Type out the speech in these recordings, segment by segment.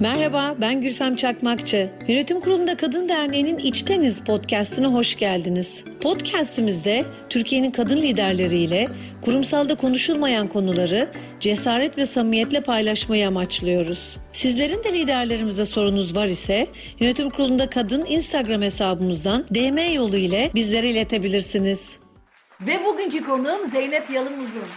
Merhaba, ben Gülfem Çakmakçı. Yönetim Kurulu'nda Kadın Derneği'nin İçteniz podcastına hoş geldiniz. Podcastimizde Türkiye'nin kadın liderleriyle kurumsalda konuşulmayan konuları cesaret ve samimiyetle paylaşmayı amaçlıyoruz. Sizlerin de liderlerimize sorunuz var ise Yönetim Kurulu'nda Kadın Instagram hesabımızdan DM yolu ile bizlere iletebilirsiniz. Ve bugünkü konuğum Zeynep Yalımuzun.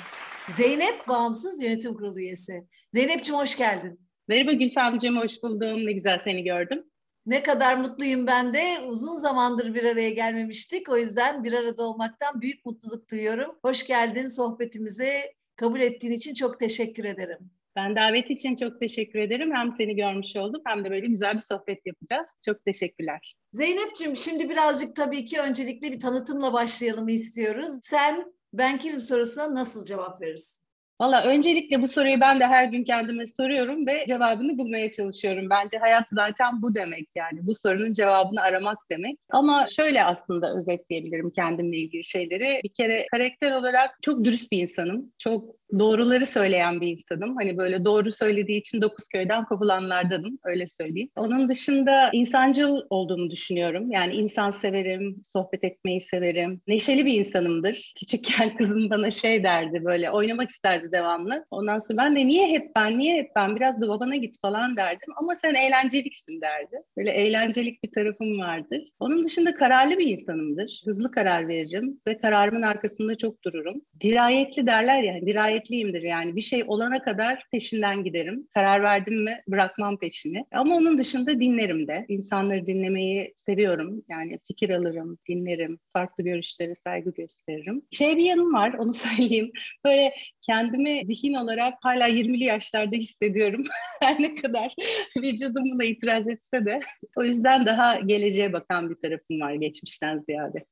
Zeynep bağımsız yönetim kurulu üyesi. Zeynep'ciğim hoş geldin. Merhaba Gülfemciğim, hoş buldum. Ne güzel seni gördüm. Ne kadar mutluyum ben de. Uzun zamandır bir araya gelmemiştik. O yüzden bir arada olmaktan büyük mutluluk duyuyorum. Hoş geldin sohbetimize. Kabul ettiğin için çok teşekkür ederim. Ben davet için çok teşekkür ederim. Hem seni görmüş oldum hem de böyle güzel bir sohbet yapacağız. Çok teşekkürler. Zeynep'ciğim şimdi birazcık tabii ki öncelikle bir tanıtımla başlayalım istiyoruz. Sen ben kimim sorusuna nasıl cevap verirsin? Valla öncelikle bu soruyu ben de her gün kendime soruyorum ve cevabını bulmaya çalışıyorum. Bence hayat zaten bu demek yani. Bu sorunun cevabını aramak demek. Ama şöyle aslında özetleyebilirim kendimle ilgili şeyleri. Bir kere karakter olarak çok dürüst bir insanım. Çok doğruları söyleyen bir insanım. Hani böyle doğru söylediği için dokuz köyden kovulanlardanım öyle söyleyeyim. Onun dışında insancıl olduğumu düşünüyorum. Yani insan severim, sohbet etmeyi severim. Neşeli bir insanımdır. Küçükken kızım bana şey derdi böyle oynamak isterdi devamlı. Ondan sonra ben de niye hep ben, niye hep ben biraz da babana git falan derdim. Ama sen eğlenceliksin derdi. Böyle eğlencelik bir tarafım vardır. Onun dışında kararlı bir insanımdır. Hızlı karar veririm ve kararımın arkasında çok dururum. Dirayetli derler ya, dirayet gayretliyimdir yani. Bir şey olana kadar peşinden giderim. Karar verdim mi bırakmam peşini. Ama onun dışında dinlerim de. İnsanları dinlemeyi seviyorum. Yani fikir alırım, dinlerim. Farklı görüşlere saygı gösteririm. Şey bir yanım var, onu söyleyeyim. Böyle kendimi zihin olarak hala 20'li yaşlarda hissediyorum. Her ne kadar vücudum buna itiraz etse de. O yüzden daha geleceğe bakan bir tarafım var geçmişten ziyade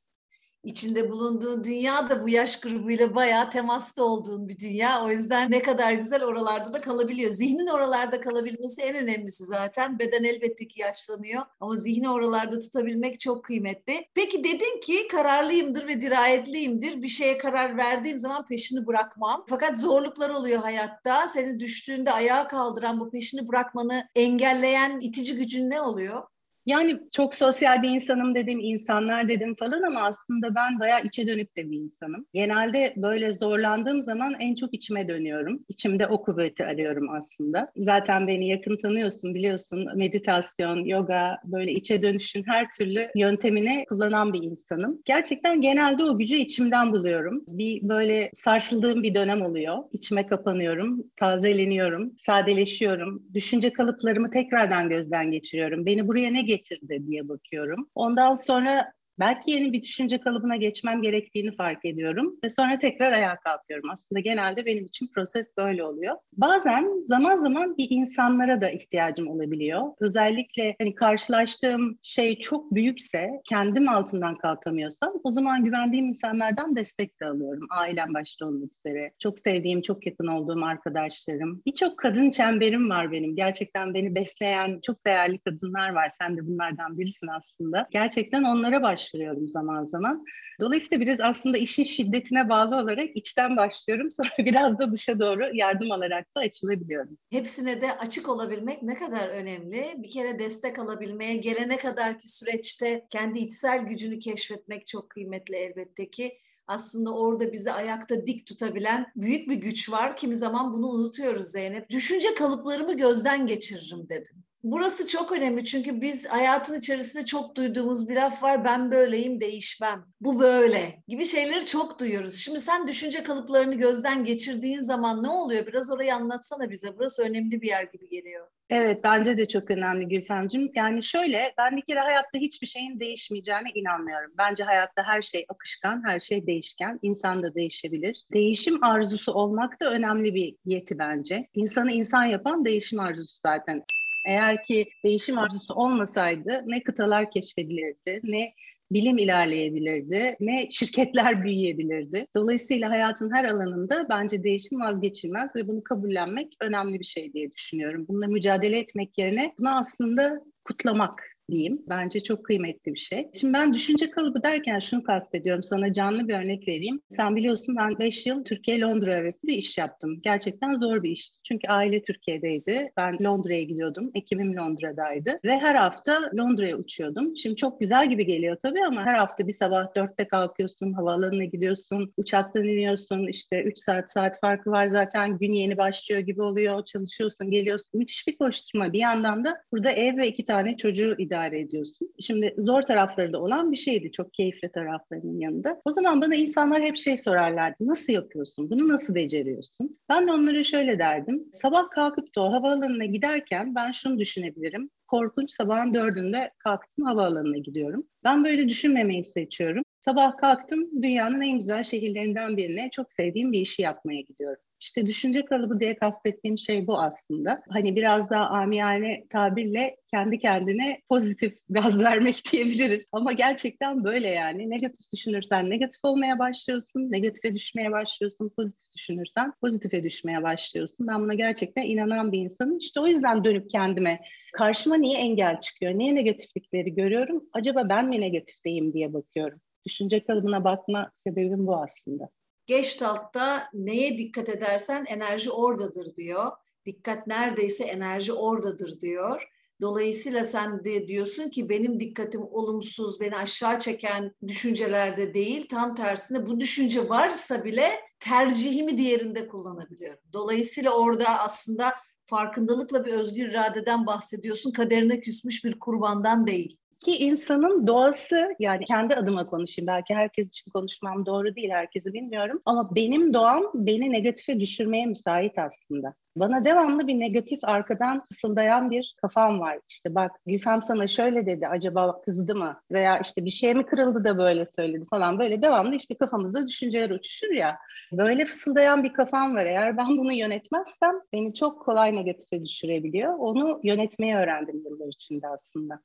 içinde bulunduğun dünya da bu yaş grubuyla bayağı temasta olduğun bir dünya. O yüzden ne kadar güzel oralarda da kalabiliyor. Zihnin oralarda kalabilmesi en önemlisi zaten. Beden elbette ki yaşlanıyor ama zihni oralarda tutabilmek çok kıymetli. Peki dedin ki kararlıyımdır ve dirayetliyimdir. Bir şeye karar verdiğim zaman peşini bırakmam. Fakat zorluklar oluyor hayatta. Seni düştüğünde ayağa kaldıran bu peşini bırakmanı engelleyen itici gücün ne oluyor? Yani çok sosyal bir insanım dedim, insanlar dedim falan ama aslında ben bayağı içe dönük de bir insanım. Genelde böyle zorlandığım zaman en çok içime dönüyorum. İçimde o kuvveti arıyorum aslında. Zaten beni yakın tanıyorsun, biliyorsun. Meditasyon, yoga, böyle içe dönüşün her türlü yöntemini kullanan bir insanım. Gerçekten genelde o gücü içimden buluyorum. Bir böyle sarsıldığım bir dönem oluyor. İçime kapanıyorum, tazeleniyorum, sadeleşiyorum. Düşünce kalıplarımı tekrardan gözden geçiriyorum. Beni buraya ne getirdi diye bakıyorum. Ondan sonra belki yeni bir düşünce kalıbına geçmem gerektiğini fark ediyorum ve sonra tekrar ayağa kalkıyorum. Aslında genelde benim için proses böyle oluyor. Bazen zaman zaman bir insanlara da ihtiyacım olabiliyor. Özellikle hani karşılaştığım şey çok büyükse, kendim altından kalkamıyorsam o zaman güvendiğim insanlardan destek de alıyorum. Ailem başta olmak üzere. Çok sevdiğim, çok yakın olduğum arkadaşlarım. Birçok kadın çemberim var benim. Gerçekten beni besleyen çok değerli kadınlar var. Sen de bunlardan birisin aslında. Gerçekten onlara baş başvuruyorum zaman zaman. Dolayısıyla biraz aslında işin şiddetine bağlı olarak içten başlıyorum. Sonra biraz da dışa doğru yardım alarak da açılabiliyorum. Hepsine de açık olabilmek ne kadar önemli. Bir kere destek alabilmeye gelene kadarki süreçte kendi içsel gücünü keşfetmek çok kıymetli elbette ki aslında orada bizi ayakta dik tutabilen büyük bir güç var. Kimi zaman bunu unutuyoruz Zeynep. Düşünce kalıplarımı gözden geçiririm dedin. Burası çok önemli çünkü biz hayatın içerisinde çok duyduğumuz bir laf var. Ben böyleyim değişmem. Bu böyle gibi şeyleri çok duyuyoruz. Şimdi sen düşünce kalıplarını gözden geçirdiğin zaman ne oluyor? Biraz orayı anlatsana bize. Burası önemli bir yer gibi geliyor. Evet bence de çok önemli Gülfemciğim. Yani şöyle ben bir kere hayatta hiçbir şeyin değişmeyeceğine inanmıyorum. Bence hayatta her şey akışkan, her şey değişken. İnsan da değişebilir. Değişim arzusu olmak da önemli bir yeti bence. İnsanı insan yapan değişim arzusu zaten. Eğer ki değişim arzusu olmasaydı ne kıtalar keşfedilirdi, ne bilim ilerleyebilirdi, ne şirketler büyüyebilirdi. Dolayısıyla hayatın her alanında bence değişim vazgeçilmez ve bunu kabullenmek önemli bir şey diye düşünüyorum. Bununla mücadele etmek yerine buna aslında kutlamak diyeyim. Bence çok kıymetli bir şey. Şimdi ben düşünce kalıbı derken şunu kastediyorum. Sana canlı bir örnek vereyim. Sen biliyorsun ben 5 yıl Türkiye-Londra arası bir iş yaptım. Gerçekten zor bir işti. Çünkü aile Türkiye'deydi. Ben Londra'ya gidiyordum. Ekibim Londra'daydı. Ve her hafta Londra'ya uçuyordum. Şimdi çok güzel gibi geliyor tabii ama her hafta bir sabah dörtte kalkıyorsun, havaalanına gidiyorsun, uçaktan iniyorsun. İşte 3 saat saat farkı var zaten. Gün yeni başlıyor gibi oluyor. Çalışıyorsun, geliyorsun. Müthiş bir koşturma. Bir yandan da burada ev ve iki tane çocuğu idare idare ediyorsun. Şimdi zor tarafları da olan bir şeydi çok keyifli taraflarının yanında. O zaman bana insanlar hep şey sorarlardı. Nasıl yapıyorsun? Bunu nasıl beceriyorsun? Ben de onlara şöyle derdim. Sabah kalkıp da o havaalanına giderken ben şunu düşünebilirim. Korkunç sabahın dördünde kalktım havaalanına gidiyorum. Ben böyle düşünmemeyi seçiyorum. Sabah kalktım dünyanın en güzel şehirlerinden birine çok sevdiğim bir işi yapmaya gidiyorum. İşte düşünce kalıbı diye kastettiğim şey bu aslında. Hani biraz daha amiyane tabirle kendi kendine pozitif gaz vermek diyebiliriz. Ama gerçekten böyle yani. Negatif düşünürsen negatif olmaya başlıyorsun, negatife düşmeye başlıyorsun. Pozitif düşünürsen pozitife düşmeye başlıyorsun. Ben buna gerçekten inanan bir insanım. İşte o yüzden dönüp kendime karşıma niye engel çıkıyor, niye negatiflikleri görüyorum, acaba ben mi negatifteyim diye bakıyorum. Düşünce kalıbına bakma sebebim bu aslında. Gestalt'ta neye dikkat edersen enerji oradadır diyor. Dikkat neredeyse enerji oradadır diyor. Dolayısıyla sen de diyorsun ki benim dikkatim olumsuz, beni aşağı çeken düşüncelerde değil, tam tersine bu düşünce varsa bile tercihimi diğerinde kullanabiliyorum. Dolayısıyla orada aslında farkındalıkla bir özgür iradeden bahsediyorsun, kaderine küsmüş bir kurbandan değil ki insanın doğası yani kendi adıma konuşayım belki herkes için konuşmam doğru değil herkesi bilmiyorum ama benim doğam beni negatife düşürmeye müsait aslında. Bana devamlı bir negatif arkadan fısıldayan bir kafam var. İşte bak Gülfem sana şöyle dedi acaba kızdı mı? Veya işte bir şey mi kırıldı da böyle söyledi falan böyle devamlı işte kafamızda düşünceler uçuşur ya. Böyle fısıldayan bir kafam var eğer ben bunu yönetmezsem beni çok kolay negatife düşürebiliyor. Onu yönetmeyi öğrendim yıllar içinde aslında.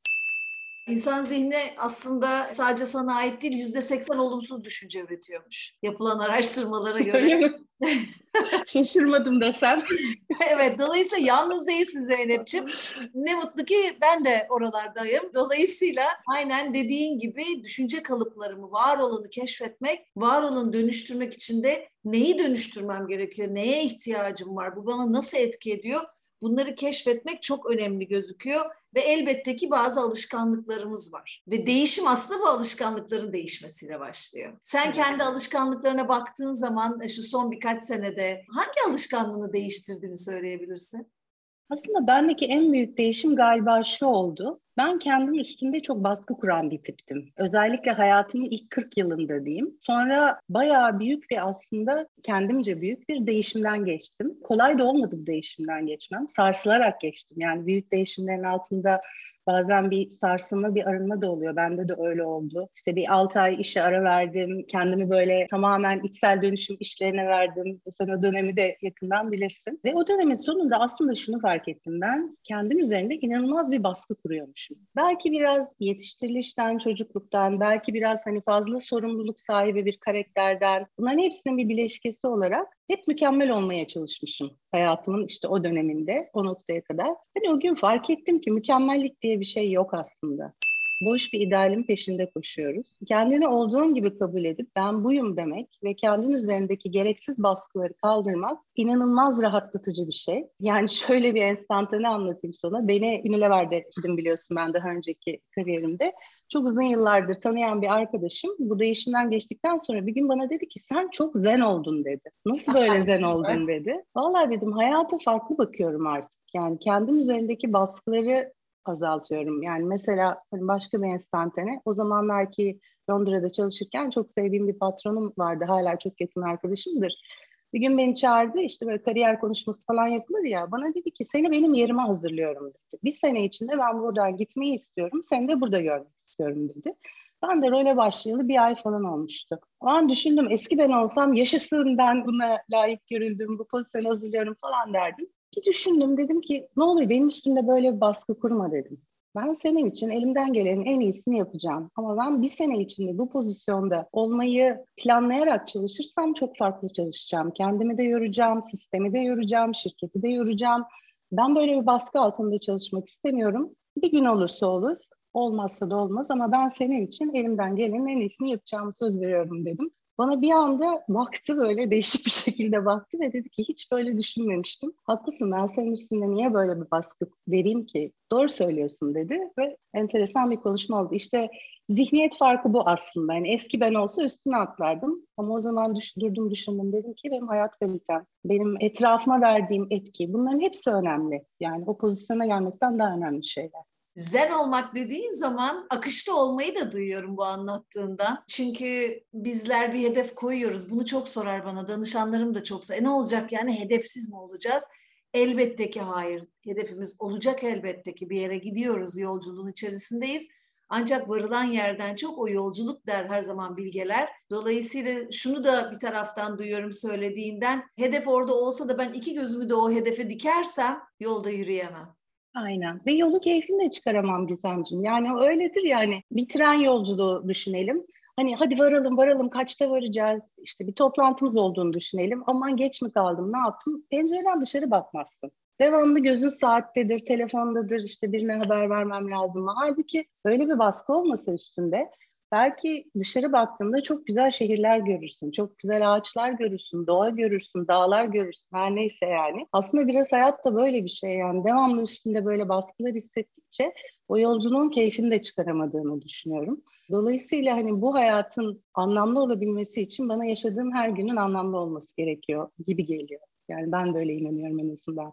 İnsan zihni aslında sadece sana ait değil, yüzde seksen olumsuz düşünce üretiyormuş. Yapılan araştırmalara göre. Şaşırmadım da sen. evet, dolayısıyla yalnız değilsin Zeynep'ciğim. Ne mutlu ki ben de oralardayım. Dolayısıyla aynen dediğin gibi düşünce kalıplarımı, var olanı keşfetmek, var olanı dönüştürmek için de neyi dönüştürmem gerekiyor, neye ihtiyacım var, bu bana nasıl etki ediyor? Bunları keşfetmek çok önemli gözüküyor ve elbette ki bazı alışkanlıklarımız var. Ve değişim aslında bu alışkanlıkların değişmesiyle başlıyor. Sen kendi alışkanlıklarına baktığın zaman e, şu son birkaç senede hangi alışkanlığını değiştirdiğini söyleyebilirsin? Aslında bendeki en büyük değişim galiba şu oldu. Ben kendim üstünde çok baskı kuran bir tiptim. Özellikle hayatımın ilk 40 yılında diyeyim. Sonra bayağı büyük bir aslında kendimce büyük bir değişimden geçtim. Kolay da olmadı bu değişimden geçmem. Sarsılarak geçtim. Yani büyük değişimlerin altında Bazen bir sarsılma, bir arınma da oluyor. Bende de öyle oldu. İşte bir 6 ay işe ara verdim. Kendimi böyle tamamen içsel dönüşüm işlerine verdim. Sen o dönemi de yakından bilirsin. Ve o dönemin sonunda aslında şunu fark ettim ben. Kendim üzerinde inanılmaz bir baskı kuruyormuşum. Belki biraz yetiştirilişten, çocukluktan, belki biraz hani fazla sorumluluk sahibi bir karakterden. Bunların hepsinin bir bileşkesi olarak hep mükemmel olmaya çalışmışım hayatımın işte o döneminde, o noktaya kadar. Hani o gün fark ettim ki mükemmellik diye bir şey yok aslında. Boş bir idealin peşinde koşuyoruz. Kendini olduğun gibi kabul edip ben buyum demek ve kendin üzerindeki gereksiz baskıları kaldırmak inanılmaz rahatlatıcı bir şey. Yani şöyle bir enstantane anlatayım sana. Beni Unilever'de biliyorsun ben daha önceki kariyerimde çok uzun yıllardır tanıyan bir arkadaşım bu değişimden geçtikten sonra bir gün bana dedi ki sen çok zen oldun dedi. Nasıl böyle zen oldun dedi. Vallahi dedim hayata farklı bakıyorum artık. Yani kendim üzerindeki baskıları azaltıyorum. Yani mesela hani başka bir enstantane o zamanlar ki Londra'da çalışırken çok sevdiğim bir patronum vardı. Hala çok yakın arkadaşımdır. Bir gün beni çağırdı işte böyle kariyer konuşması falan yapılır ya. Bana dedi ki seni benim yerime hazırlıyorum dedi. Bir sene içinde ben buradan gitmeyi istiyorum. Seni de burada görmek istiyorum dedi. Ben de role başlayalı bir ay falan olmuştu. O an düşündüm eski ben olsam yaşasın ben buna layık görüldüm, bu pozisyonu hazırlıyorum falan derdim. Bir düşündüm dedim ki ne oluyor benim üstümde böyle bir baskı kurma dedim. Ben senin için elimden gelenin en iyisini yapacağım. Ama ben bir sene içinde bu pozisyonda olmayı planlayarak çalışırsam çok farklı çalışacağım. Kendimi de yoracağım, sistemi de yoracağım, şirketi de yoracağım. Ben böyle bir baskı altında çalışmak istemiyorum. Bir gün olursa olur, olmazsa da olmaz ama ben senin için elimden gelenin en iyisini yapacağımı söz veriyorum dedim. Bana bir anda baktı böyle değişik bir şekilde baktı ve dedi ki hiç böyle düşünmemiştim. Haklısın ben senin üstünde niye böyle bir baskı vereyim ki? Doğru söylüyorsun dedi ve enteresan bir konuşma oldu. İşte zihniyet farkı bu aslında. Yani eski ben olsa üstüne atlardım. Ama o zaman düş, durdum düşündüm. Dedim ki benim hayat kalitem, benim etrafıma verdiğim etki bunların hepsi önemli. Yani o pozisyona gelmekten daha önemli şeyler. Zen olmak dediğin zaman akışta olmayı da duyuyorum bu anlattığından. Çünkü bizler bir hedef koyuyoruz. Bunu çok sorar bana. Danışanlarım da çok sorar. E ne olacak yani hedefsiz mi olacağız? Elbette ki hayır. Hedefimiz olacak elbette ki bir yere gidiyoruz. Yolculuğun içerisindeyiz. Ancak varılan yerden çok o yolculuk der her zaman bilgeler. Dolayısıyla şunu da bir taraftan duyuyorum söylediğinden. Hedef orada olsa da ben iki gözümü de o hedefe dikersem yolda yürüyemem. Aynen. Ve yolu keyfini de çıkaramam Gizemciğim. Yani öyledir yani. Bir tren yolculuğu düşünelim. Hani hadi varalım varalım kaçta varacağız? İşte bir toplantımız olduğunu düşünelim. Aman geç mi kaldım ne yaptım? Pencereden dışarı bakmazsın. Devamlı gözün saattedir, telefondadır, işte birine haber vermem lazım. Halbuki öyle bir baskı olmasa üstünde belki dışarı baktığında çok güzel şehirler görürsün, çok güzel ağaçlar görürsün, doğa görürsün, dağlar görürsün, her neyse yani. Aslında biraz hayat da böyle bir şey yani devamlı üstünde böyle baskılar hissettikçe o yolculuğun keyfini de çıkaramadığını düşünüyorum. Dolayısıyla hani bu hayatın anlamlı olabilmesi için bana yaşadığım her günün anlamlı olması gerekiyor gibi geliyor. Yani ben böyle inanıyorum en azından.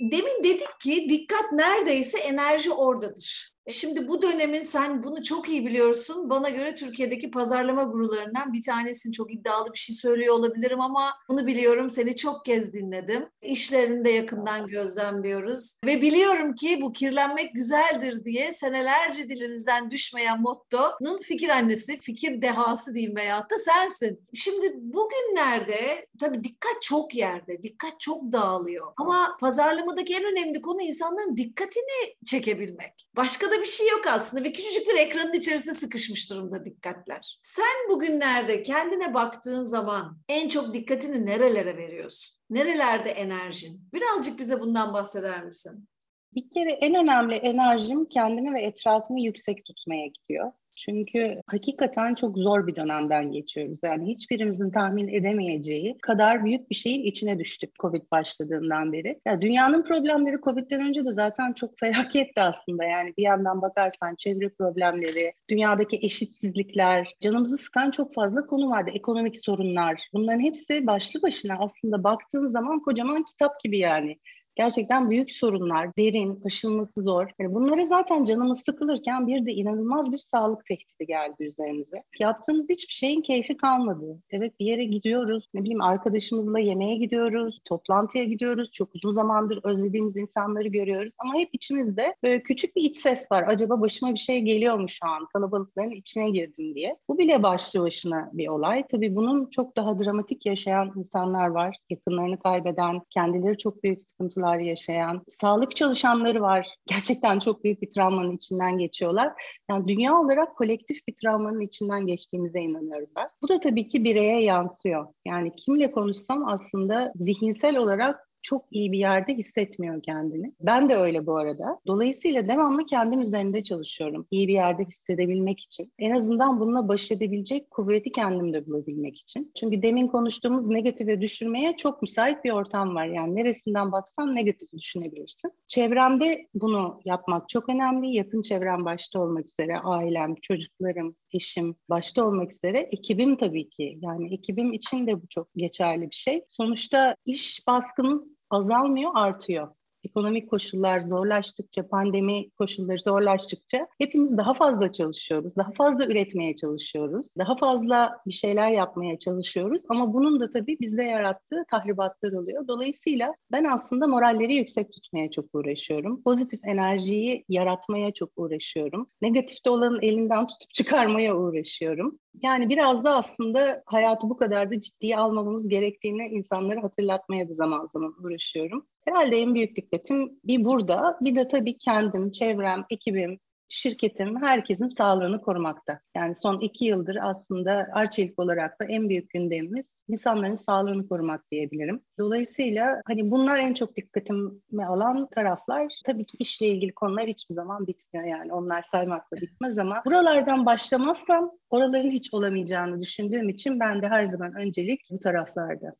Demin dedik ki dikkat neredeyse enerji oradadır. Şimdi bu dönemin sen bunu çok iyi biliyorsun. Bana göre Türkiye'deki pazarlama gurularından bir tanesin. Çok iddialı bir şey söylüyor olabilirim ama bunu biliyorum. Seni çok kez dinledim. İşlerinde yakından gözlemliyoruz. Ve biliyorum ki bu kirlenmek güzeldir diye senelerce dilimizden düşmeyen mottonun fikir annesi, fikir dehası diyeyim veyahut sensin. Şimdi bugünlerde tabii dikkat çok yerde, dikkat çok dağılıyor. Ama pazarlamadaki en önemli konu insanların dikkatini çekebilmek. Başka da bir şey yok aslında. Bir küçücük bir ekranın içerisinde sıkışmış durumda dikkatler. Sen bugünlerde kendine baktığın zaman en çok dikkatini nerelere veriyorsun? Nerelerde enerjin? Birazcık bize bundan bahseder misin? Bir kere en önemli enerjim kendimi ve etrafımı yüksek tutmaya gidiyor. Çünkü hakikaten çok zor bir dönemden geçiyoruz. Yani hiçbirimizin tahmin edemeyeceği kadar büyük bir şeyin içine düştük Covid başladığından beri. Ya dünyanın problemleri Covid'den önce de zaten çok felaketti aslında. Yani bir yandan bakarsan çevre problemleri, dünyadaki eşitsizlikler, canımızı sıkan çok fazla konu vardı. Ekonomik sorunlar. Bunların hepsi başlı başına aslında baktığın zaman kocaman kitap gibi yani gerçekten büyük sorunlar, derin, aşılması zor. Yani bunları zaten canımız sıkılırken bir de inanılmaz bir sağlık tehdidi geldi üzerimize. Yaptığımız hiçbir şeyin keyfi kalmadı. Evet bir yere gidiyoruz, ne bileyim arkadaşımızla yemeğe gidiyoruz, toplantıya gidiyoruz. Çok uzun zamandır özlediğimiz insanları görüyoruz ama hep içimizde böyle küçük bir iç ses var. Acaba başıma bir şey geliyor mu şu an? Kalabalıkların içine girdim diye. Bu bile başlı başına bir olay. Tabii bunun çok daha dramatik yaşayan insanlar var. Yakınlarını kaybeden, kendileri çok büyük sıkıntılar sıkıntılar yaşayan, sağlık çalışanları var. Gerçekten çok büyük bir travmanın içinden geçiyorlar. Yani dünya olarak kolektif bir travmanın içinden geçtiğimize inanıyorum ben. Bu da tabii ki bireye yansıyor. Yani kimle konuşsam aslında zihinsel olarak çok iyi bir yerde hissetmiyor kendini. Ben de öyle bu arada. Dolayısıyla devamlı kendim üzerinde çalışıyorum. İyi bir yerde hissedebilmek için. En azından bununla baş edebilecek kuvveti kendimde bulabilmek için. Çünkü demin konuştuğumuz negatife düşürmeye çok müsait bir ortam var. Yani neresinden baksan negatif düşünebilirsin. Çevremde bunu yapmak çok önemli. Yakın çevrem başta olmak üzere ailem, çocuklarım, eşim başta olmak üzere ekibim tabii ki. Yani ekibim için de bu çok geçerli bir şey. Sonuçta iş baskımız azalmıyor, artıyor ekonomik koşullar zorlaştıkça, pandemi koşulları zorlaştıkça hepimiz daha fazla çalışıyoruz, daha fazla üretmeye çalışıyoruz, daha fazla bir şeyler yapmaya çalışıyoruz ama bunun da tabii bizde yarattığı tahribatlar oluyor. Dolayısıyla ben aslında moralleri yüksek tutmaya çok uğraşıyorum. Pozitif enerjiyi yaratmaya çok uğraşıyorum. Negatifte olanın elinden tutup çıkarmaya uğraşıyorum. Yani biraz da aslında hayatı bu kadar da ciddiye almamamız gerektiğini insanlara hatırlatmaya da zaman zaman uğraşıyorum. Herhalde en büyük dikkatim bir burada, bir de tabii kendim, çevrem, ekibim, şirketim herkesin sağlığını korumakta. Yani son iki yıldır aslında Arçelik olarak da en büyük gündemimiz insanların sağlığını korumak diyebilirim. Dolayısıyla hani bunlar en çok dikkatimi alan taraflar. Tabii ki işle ilgili konular hiçbir zaman bitmiyor yani. Onlar saymakla bitmez ama buralardan başlamazsam oraların hiç olamayacağını düşündüğüm için ben de her zaman öncelik bu taraflarda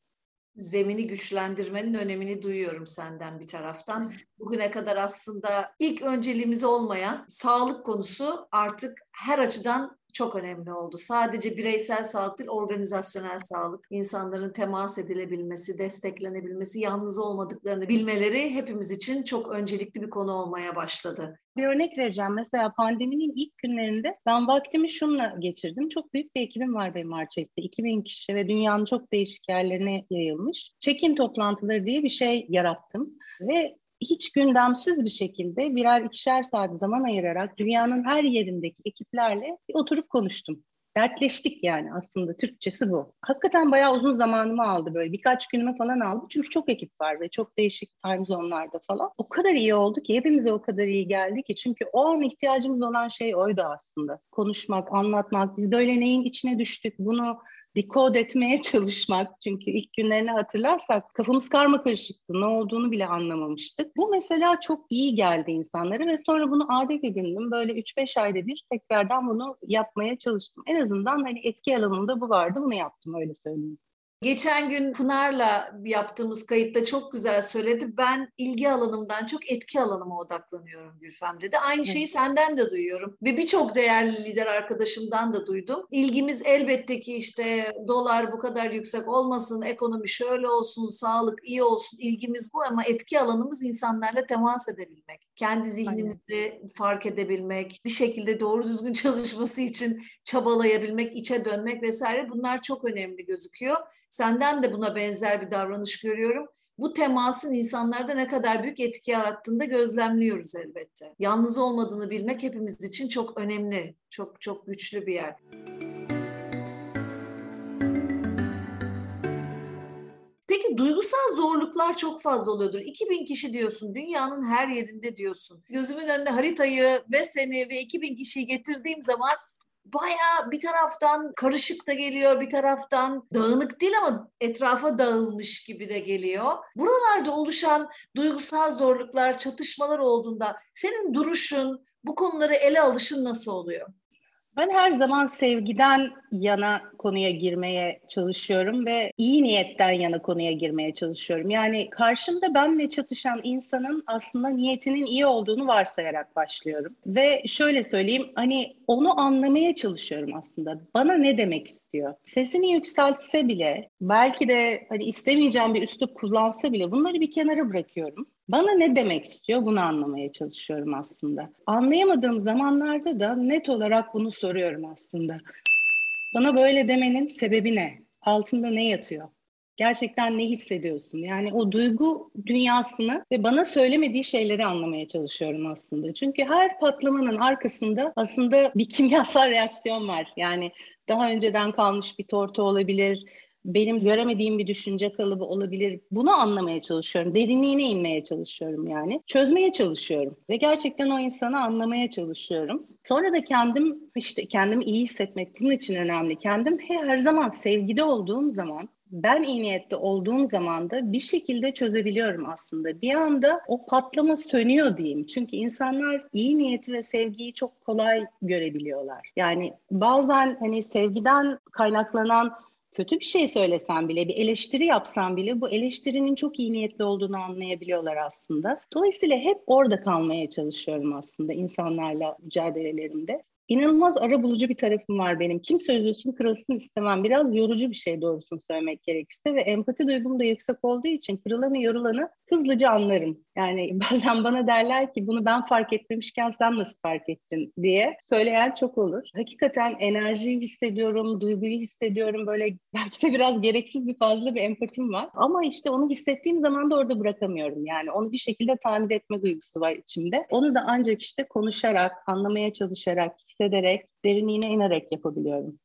zemini güçlendirmenin önemini duyuyorum senden bir taraftan. Bugüne kadar aslında ilk önceliğimiz olmayan sağlık konusu artık her açıdan çok önemli oldu. Sadece bireysel sağlık değil, organizasyonel sağlık, insanların temas edilebilmesi, desteklenebilmesi, yalnız olmadıklarını bilmeleri hepimiz için çok öncelikli bir konu olmaya başladı. Bir örnek vereceğim. Mesela pandeminin ilk günlerinde ben vaktimi şunla geçirdim. Çok büyük bir ekibim var benim Arçelik'te. 2000 kişi ve dünyanın çok değişik yerlerine yayılmış. Check-in toplantıları diye bir şey yarattım. Ve hiç gündemsiz bir şekilde birer ikişer saat zaman ayırarak dünyanın her yerindeki ekiplerle oturup konuştum. Dertleştik yani aslında Türkçesi bu. Hakikaten bayağı uzun zamanımı aldı böyle birkaç günümü falan aldı. Çünkü çok ekip var ve çok değişik time zone'larda falan. O kadar iyi oldu ki hepimize o kadar iyi geldi ki. Çünkü o an ihtiyacımız olan şey oydu aslında. Konuşmak, anlatmak. Biz böyle neyin içine düştük bunu dekod etmeye çalışmak. Çünkü ilk günlerini hatırlarsak kafamız karma karışıktı. Ne olduğunu bile anlamamıştık. Bu mesela çok iyi geldi insanlara ve sonra bunu adet edindim. Böyle 3-5 ayda bir tekrardan bunu yapmaya çalıştım. En azından hani etki alanımda bu vardı. Bunu yaptım öyle söyleyeyim. Geçen gün Pınar'la yaptığımız kayıtta çok güzel söyledi. Ben ilgi alanımdan çok etki alanıma odaklanıyorum Gülfem dedi. Aynı şeyi senden de duyuyorum. Ve birçok değerli lider arkadaşımdan da duydum. İlgimiz elbette ki işte dolar bu kadar yüksek olmasın, ekonomi şöyle olsun, sağlık iyi olsun. İlgimiz bu ama etki alanımız insanlarla temas edebilmek. Kendi zihnimizi Aynen. fark edebilmek, bir şekilde doğru düzgün çalışması için çabalayabilmek, içe dönmek vesaire bunlar çok önemli gözüküyor. Senden de buna benzer bir davranış görüyorum. Bu temasın insanlarda ne kadar büyük etki yarattığını da gözlemliyoruz elbette. Yalnız olmadığını bilmek hepimiz için çok önemli, çok çok güçlü bir yer. Duygusal zorluklar çok fazla oluyordur. 2000 kişi diyorsun, dünyanın her yerinde diyorsun. Gözümün önünde haritayı ve seni ve 2000 kişiyi getirdiğim zaman baya bir taraftan karışık da geliyor, bir taraftan dağınık değil ama etrafa dağılmış gibi de geliyor. Buralarda oluşan duygusal zorluklar, çatışmalar olduğunda senin duruşun, bu konuları ele alışın nasıl oluyor? Ben her zaman sevgiden yana konuya girmeye çalışıyorum ve iyi niyetten yana konuya girmeye çalışıyorum. Yani karşımda benle çatışan insanın aslında niyetinin iyi olduğunu varsayarak başlıyorum. Ve şöyle söyleyeyim hani onu anlamaya çalışıyorum aslında. Bana ne demek istiyor? Sesini yükseltse bile belki de hani istemeyeceğim bir üslup kullansa bile bunları bir kenara bırakıyorum. Bana ne demek istiyor bunu anlamaya çalışıyorum aslında. Anlayamadığım zamanlarda da net olarak bunu soruyorum aslında. Bana böyle demenin sebebi ne? Altında ne yatıyor? Gerçekten ne hissediyorsun? Yani o duygu dünyasını ve bana söylemediği şeyleri anlamaya çalışıyorum aslında. Çünkü her patlamanın arkasında aslında bir kimyasal reaksiyon var. Yani daha önceden kalmış bir tortu olabilir, benim göremediğim bir düşünce kalıbı olabilir. Bunu anlamaya çalışıyorum. Derinliğine inmeye çalışıyorum yani. Çözmeye çalışıyorum ve gerçekten o insanı anlamaya çalışıyorum. Sonra da kendim işte kendimi iyi hissetmek bunun için önemli. Kendim her zaman sevgide olduğum zaman ben iyi niyette olduğum zaman da bir şekilde çözebiliyorum aslında. Bir anda o patlama sönüyor diyeyim. Çünkü insanlar iyi niyeti ve sevgiyi çok kolay görebiliyorlar. Yani bazen hani sevgiden kaynaklanan kötü bir şey söylesen bile, bir eleştiri yapsan bile bu eleştirinin çok iyi niyetli olduğunu anlayabiliyorlar aslında. Dolayısıyla hep orada kalmaya çalışıyorum aslında insanlarla mücadelelerimde. İnanılmaz ara bulucu bir tarafım var benim. Kim sözlüsün kırılsın istemem. Biraz yorucu bir şey doğrusunu söylemek gerekirse ve empati duygum da yüksek olduğu için kırılanı yorulanı hızlıca anlarım. Yani bazen bana derler ki bunu ben fark etmemişken sen nasıl fark ettin diye söyleyen çok olur. Hakikaten enerjiyi hissediyorum, duyguyu hissediyorum. Böyle belki de biraz gereksiz bir fazla bir empatim var. Ama işte onu hissettiğim zaman da orada bırakamıyorum. Yani onu bir şekilde tamir etme duygusu var içimde. Onu da ancak işte konuşarak, anlamaya çalışarak, hissederek, derinliğine inerek yapabiliyorum.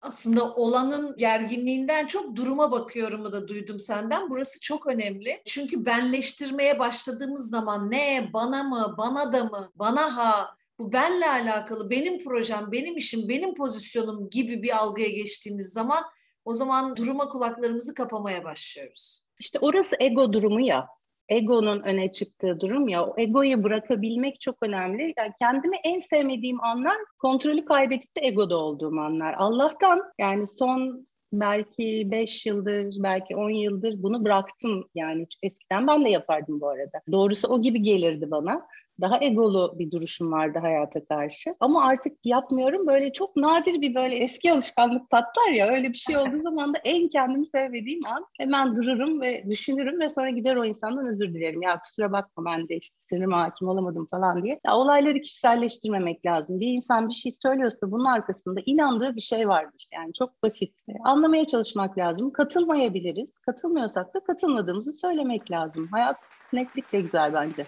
Aslında olanın gerginliğinden çok duruma bakıyorum da duydum senden. Burası çok önemli. Çünkü benleştirmeye başladığımız zaman ne, bana mı, bana da mı, bana ha, bu benle alakalı, benim projem, benim işim, benim pozisyonum gibi bir algıya geçtiğimiz zaman o zaman duruma kulaklarımızı kapamaya başlıyoruz. İşte orası ego durumu ya egonun öne çıktığı durum ya. O egoyu bırakabilmek çok önemli. Yani kendimi en sevmediğim anlar kontrolü kaybedip de egoda olduğum anlar. Allah'tan yani son belki 5 yıldır, belki 10 yıldır bunu bıraktım. Yani eskiden ben de yapardım bu arada. Doğrusu o gibi gelirdi bana daha egolu bir duruşum vardı hayata karşı. Ama artık yapmıyorum. Böyle çok nadir bir böyle eski alışkanlık patlar ya. Öyle bir şey olduğu zaman da en kendimi sevmediğim an hemen dururum ve düşünürüm ve sonra gider o insandan özür dilerim. Ya kusura bakma ben de işte sinirime hakim olamadım falan diye. Ya olayları kişiselleştirmemek lazım. Bir insan bir şey söylüyorsa bunun arkasında inandığı bir şey vardır. Yani çok basit. Anlamaya çalışmak lazım. Katılmayabiliriz. Katılmıyorsak da katılmadığımızı söylemek lazım. Hayat netlikle güzel bence.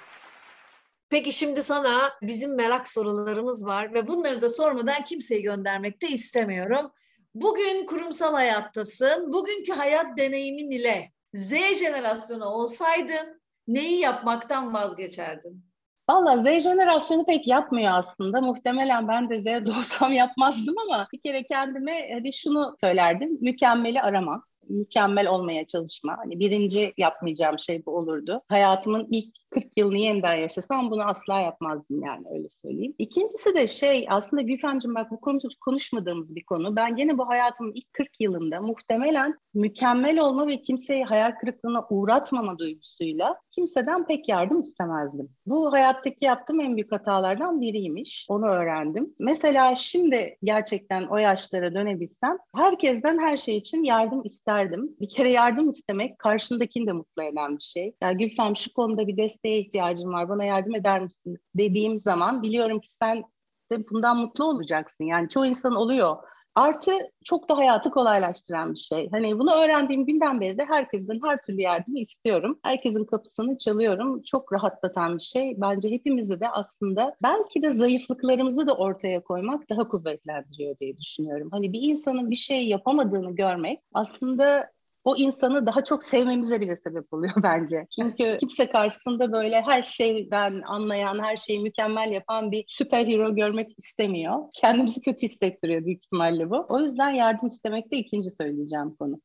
Peki şimdi sana bizim merak sorularımız var ve bunları da sormadan kimseyi göndermek de istemiyorum. Bugün kurumsal hayattasın. Bugünkü hayat deneyimin ile Z jenerasyonu olsaydın neyi yapmaktan vazgeçerdin? Valla Z jenerasyonu pek yapmıyor aslında. Muhtemelen ben de Z doğsam yapmazdım ama bir kere kendime hadi şunu söylerdim. Mükemmeli arama mükemmel olmaya çalışma. Hani birinci yapmayacağım şey bu olurdu. Hayatımın ilk 40 yılını yeniden yaşasam bunu asla yapmazdım yani öyle söyleyeyim. İkincisi de şey aslında Gülfemciğim bak bu konu konuşmadığımız bir konu. Ben gene bu hayatımın ilk 40 yılında muhtemelen mükemmel olma ve kimseyi hayal kırıklığına uğratmama duygusuyla kimseden pek yardım istemezdim. Bu hayattaki yaptığım en büyük hatalardan biriymiş. Onu öğrendim. Mesela şimdi gerçekten o yaşlara dönebilsem herkesten her şey için yardım isterdim. Bir kere yardım istemek karşındakini de mutlu eden bir şey. Ya Gülfem şu konuda bir desteğe ihtiyacım var bana yardım eder misin dediğim zaman biliyorum ki sen de bundan mutlu olacaksın. Yani çoğu insan oluyor Artı çok da hayatı kolaylaştıran bir şey. Hani bunu öğrendiğim günden beri de herkesten her türlü yardımı istiyorum. Herkesin kapısını çalıyorum. Çok rahatlatan bir şey. Bence hepimizi de aslında belki de zayıflıklarımızı da ortaya koymak daha kuvvetlendiriyor diye düşünüyorum. Hani bir insanın bir şey yapamadığını görmek aslında o insanı daha çok sevmemize bile sebep oluyor bence. Çünkü kimse karşısında böyle her şeyden anlayan, her şeyi mükemmel yapan bir süper hero görmek istemiyor. Kendimizi kötü hissettiriyor büyük ihtimalle bu. O yüzden yardım istemek de ikinci söyleyeceğim konu.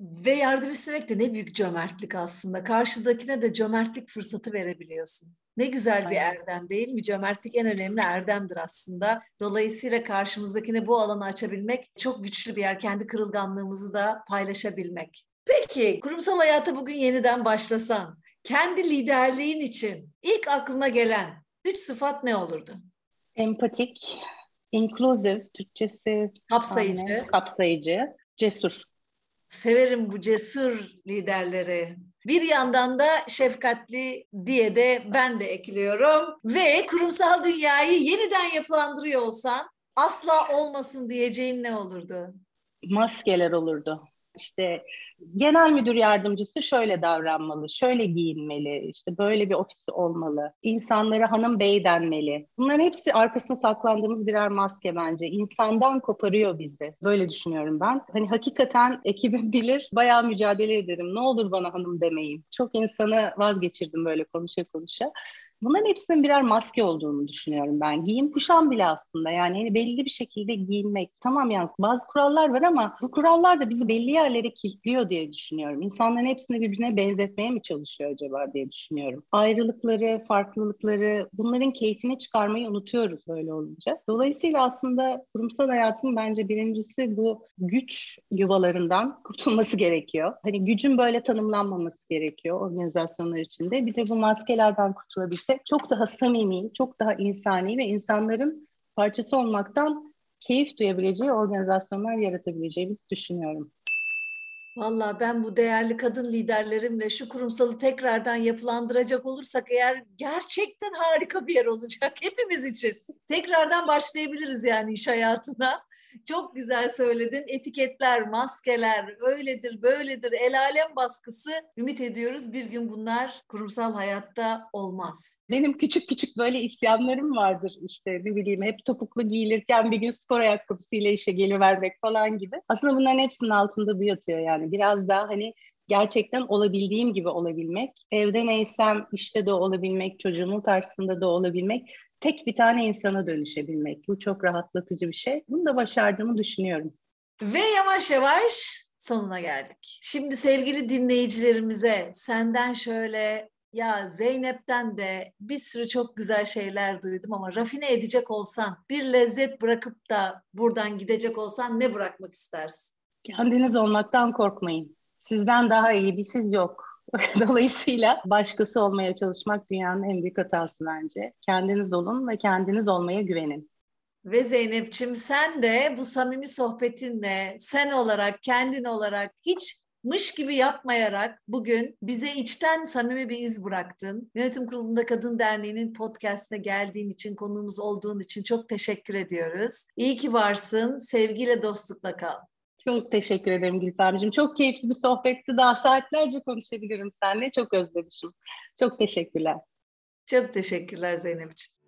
Ve yardım istemek de ne büyük cömertlik aslında. Karşıdakine de cömertlik fırsatı verebiliyorsun. Ne güzel bir erdem değil mi? Cömertlik en önemli erdemdir aslında. Dolayısıyla karşımızdakine bu alanı açabilmek çok güçlü bir yer. Kendi kırılganlığımızı da paylaşabilmek. Peki kurumsal hayata bugün yeniden başlasan, kendi liderliğin için ilk aklına gelen üç sıfat ne olurdu? Empatik, inclusive, Türkçesi kapsayıcı, anne, kapsayıcı, cesur. Severim bu cesur liderleri. Bir yandan da şefkatli diye de ben de ekliyorum. Ve kurumsal dünyayı yeniden yapılandırıyor olsan asla olmasın diyeceğin ne olurdu? Maskeler olurdu. İşte genel müdür yardımcısı şöyle davranmalı, şöyle giyinmeli, işte böyle bir ofisi olmalı, insanlara hanım bey denmeli. Bunların hepsi arkasında saklandığımız birer maske bence. İnsandan koparıyor bizi. Böyle düşünüyorum ben. Hani hakikaten ekibim bilir, bayağı mücadele ederim. Ne olur bana hanım demeyin. Çok insanı vazgeçirdim böyle konuşa konuşa. Bunların hepsinin birer maske olduğunu düşünüyorum ben. Giyim kuşam bile aslında yani hani belli bir şekilde giyinmek. Tamam yani bazı kurallar var ama bu kurallar da bizi belli yerlere kilitliyor diye düşünüyorum. İnsanların hepsini birbirine benzetmeye mi çalışıyor acaba diye düşünüyorum. Ayrılıkları, farklılıkları bunların keyfini çıkarmayı unutuyoruz öyle olunca. Dolayısıyla aslında kurumsal hayatın bence birincisi bu güç yuvalarından kurtulması gerekiyor. Hani gücün böyle tanımlanmaması gerekiyor organizasyonlar içinde. Bir de bu maskelerden kurtulabilsek ise çok daha samimi, çok daha insani ve insanların parçası olmaktan keyif duyabileceği organizasyonlar yaratabileceğimizi düşünüyorum. Valla ben bu değerli kadın liderlerimle şu kurumsalı tekrardan yapılandıracak olursak eğer gerçekten harika bir yer olacak hepimiz için. Tekrardan başlayabiliriz yani iş hayatına. Çok güzel söyledin. Etiketler, maskeler, öyledir, böyledir, el alem baskısı. Ümit ediyoruz bir gün bunlar kurumsal hayatta olmaz. Benim küçük küçük böyle isyanlarım vardır işte ne bileyim hep topuklu giyilirken bir gün spor ayakkabısıyla işe gelivermek falan gibi. Aslında bunların hepsinin altında bu yatıyor yani. Biraz daha hani gerçekten olabildiğim gibi olabilmek, evde neysem işte de olabilmek, çocuğumun karşısında da olabilmek, tek bir tane insana dönüşebilmek. Bu çok rahatlatıcı bir şey. Bunu da başardığımı düşünüyorum. Ve yavaş yavaş sonuna geldik. Şimdi sevgili dinleyicilerimize senden şöyle ya Zeynep'ten de bir sürü çok güzel şeyler duydum ama rafine edecek olsan, bir lezzet bırakıp da buradan gidecek olsan ne bırakmak istersin? Kendiniz olmaktan korkmayın. Sizden daha iyi bir siz yok. Dolayısıyla başkası olmaya çalışmak dünyanın en büyük hatası bence. Kendiniz olun ve kendiniz olmaya güvenin. Ve Zeynep'ciğim sen de bu samimi sohbetinle sen olarak, kendin olarak hiç mış gibi yapmayarak bugün bize içten samimi bir iz bıraktın. Yönetim Kurulu'nda Kadın Derneği'nin podcastine geldiğin için, konuğumuz olduğun için çok teşekkür ediyoruz. İyi ki varsın. Sevgiyle, dostlukla kal. Çok teşekkür ederim Gülfemciğim. Çok keyifli bir sohbetti. Daha saatlerce konuşabilirim seninle. Çok özlemişim. Çok teşekkürler. Çok teşekkürler Zeynep'ciğim.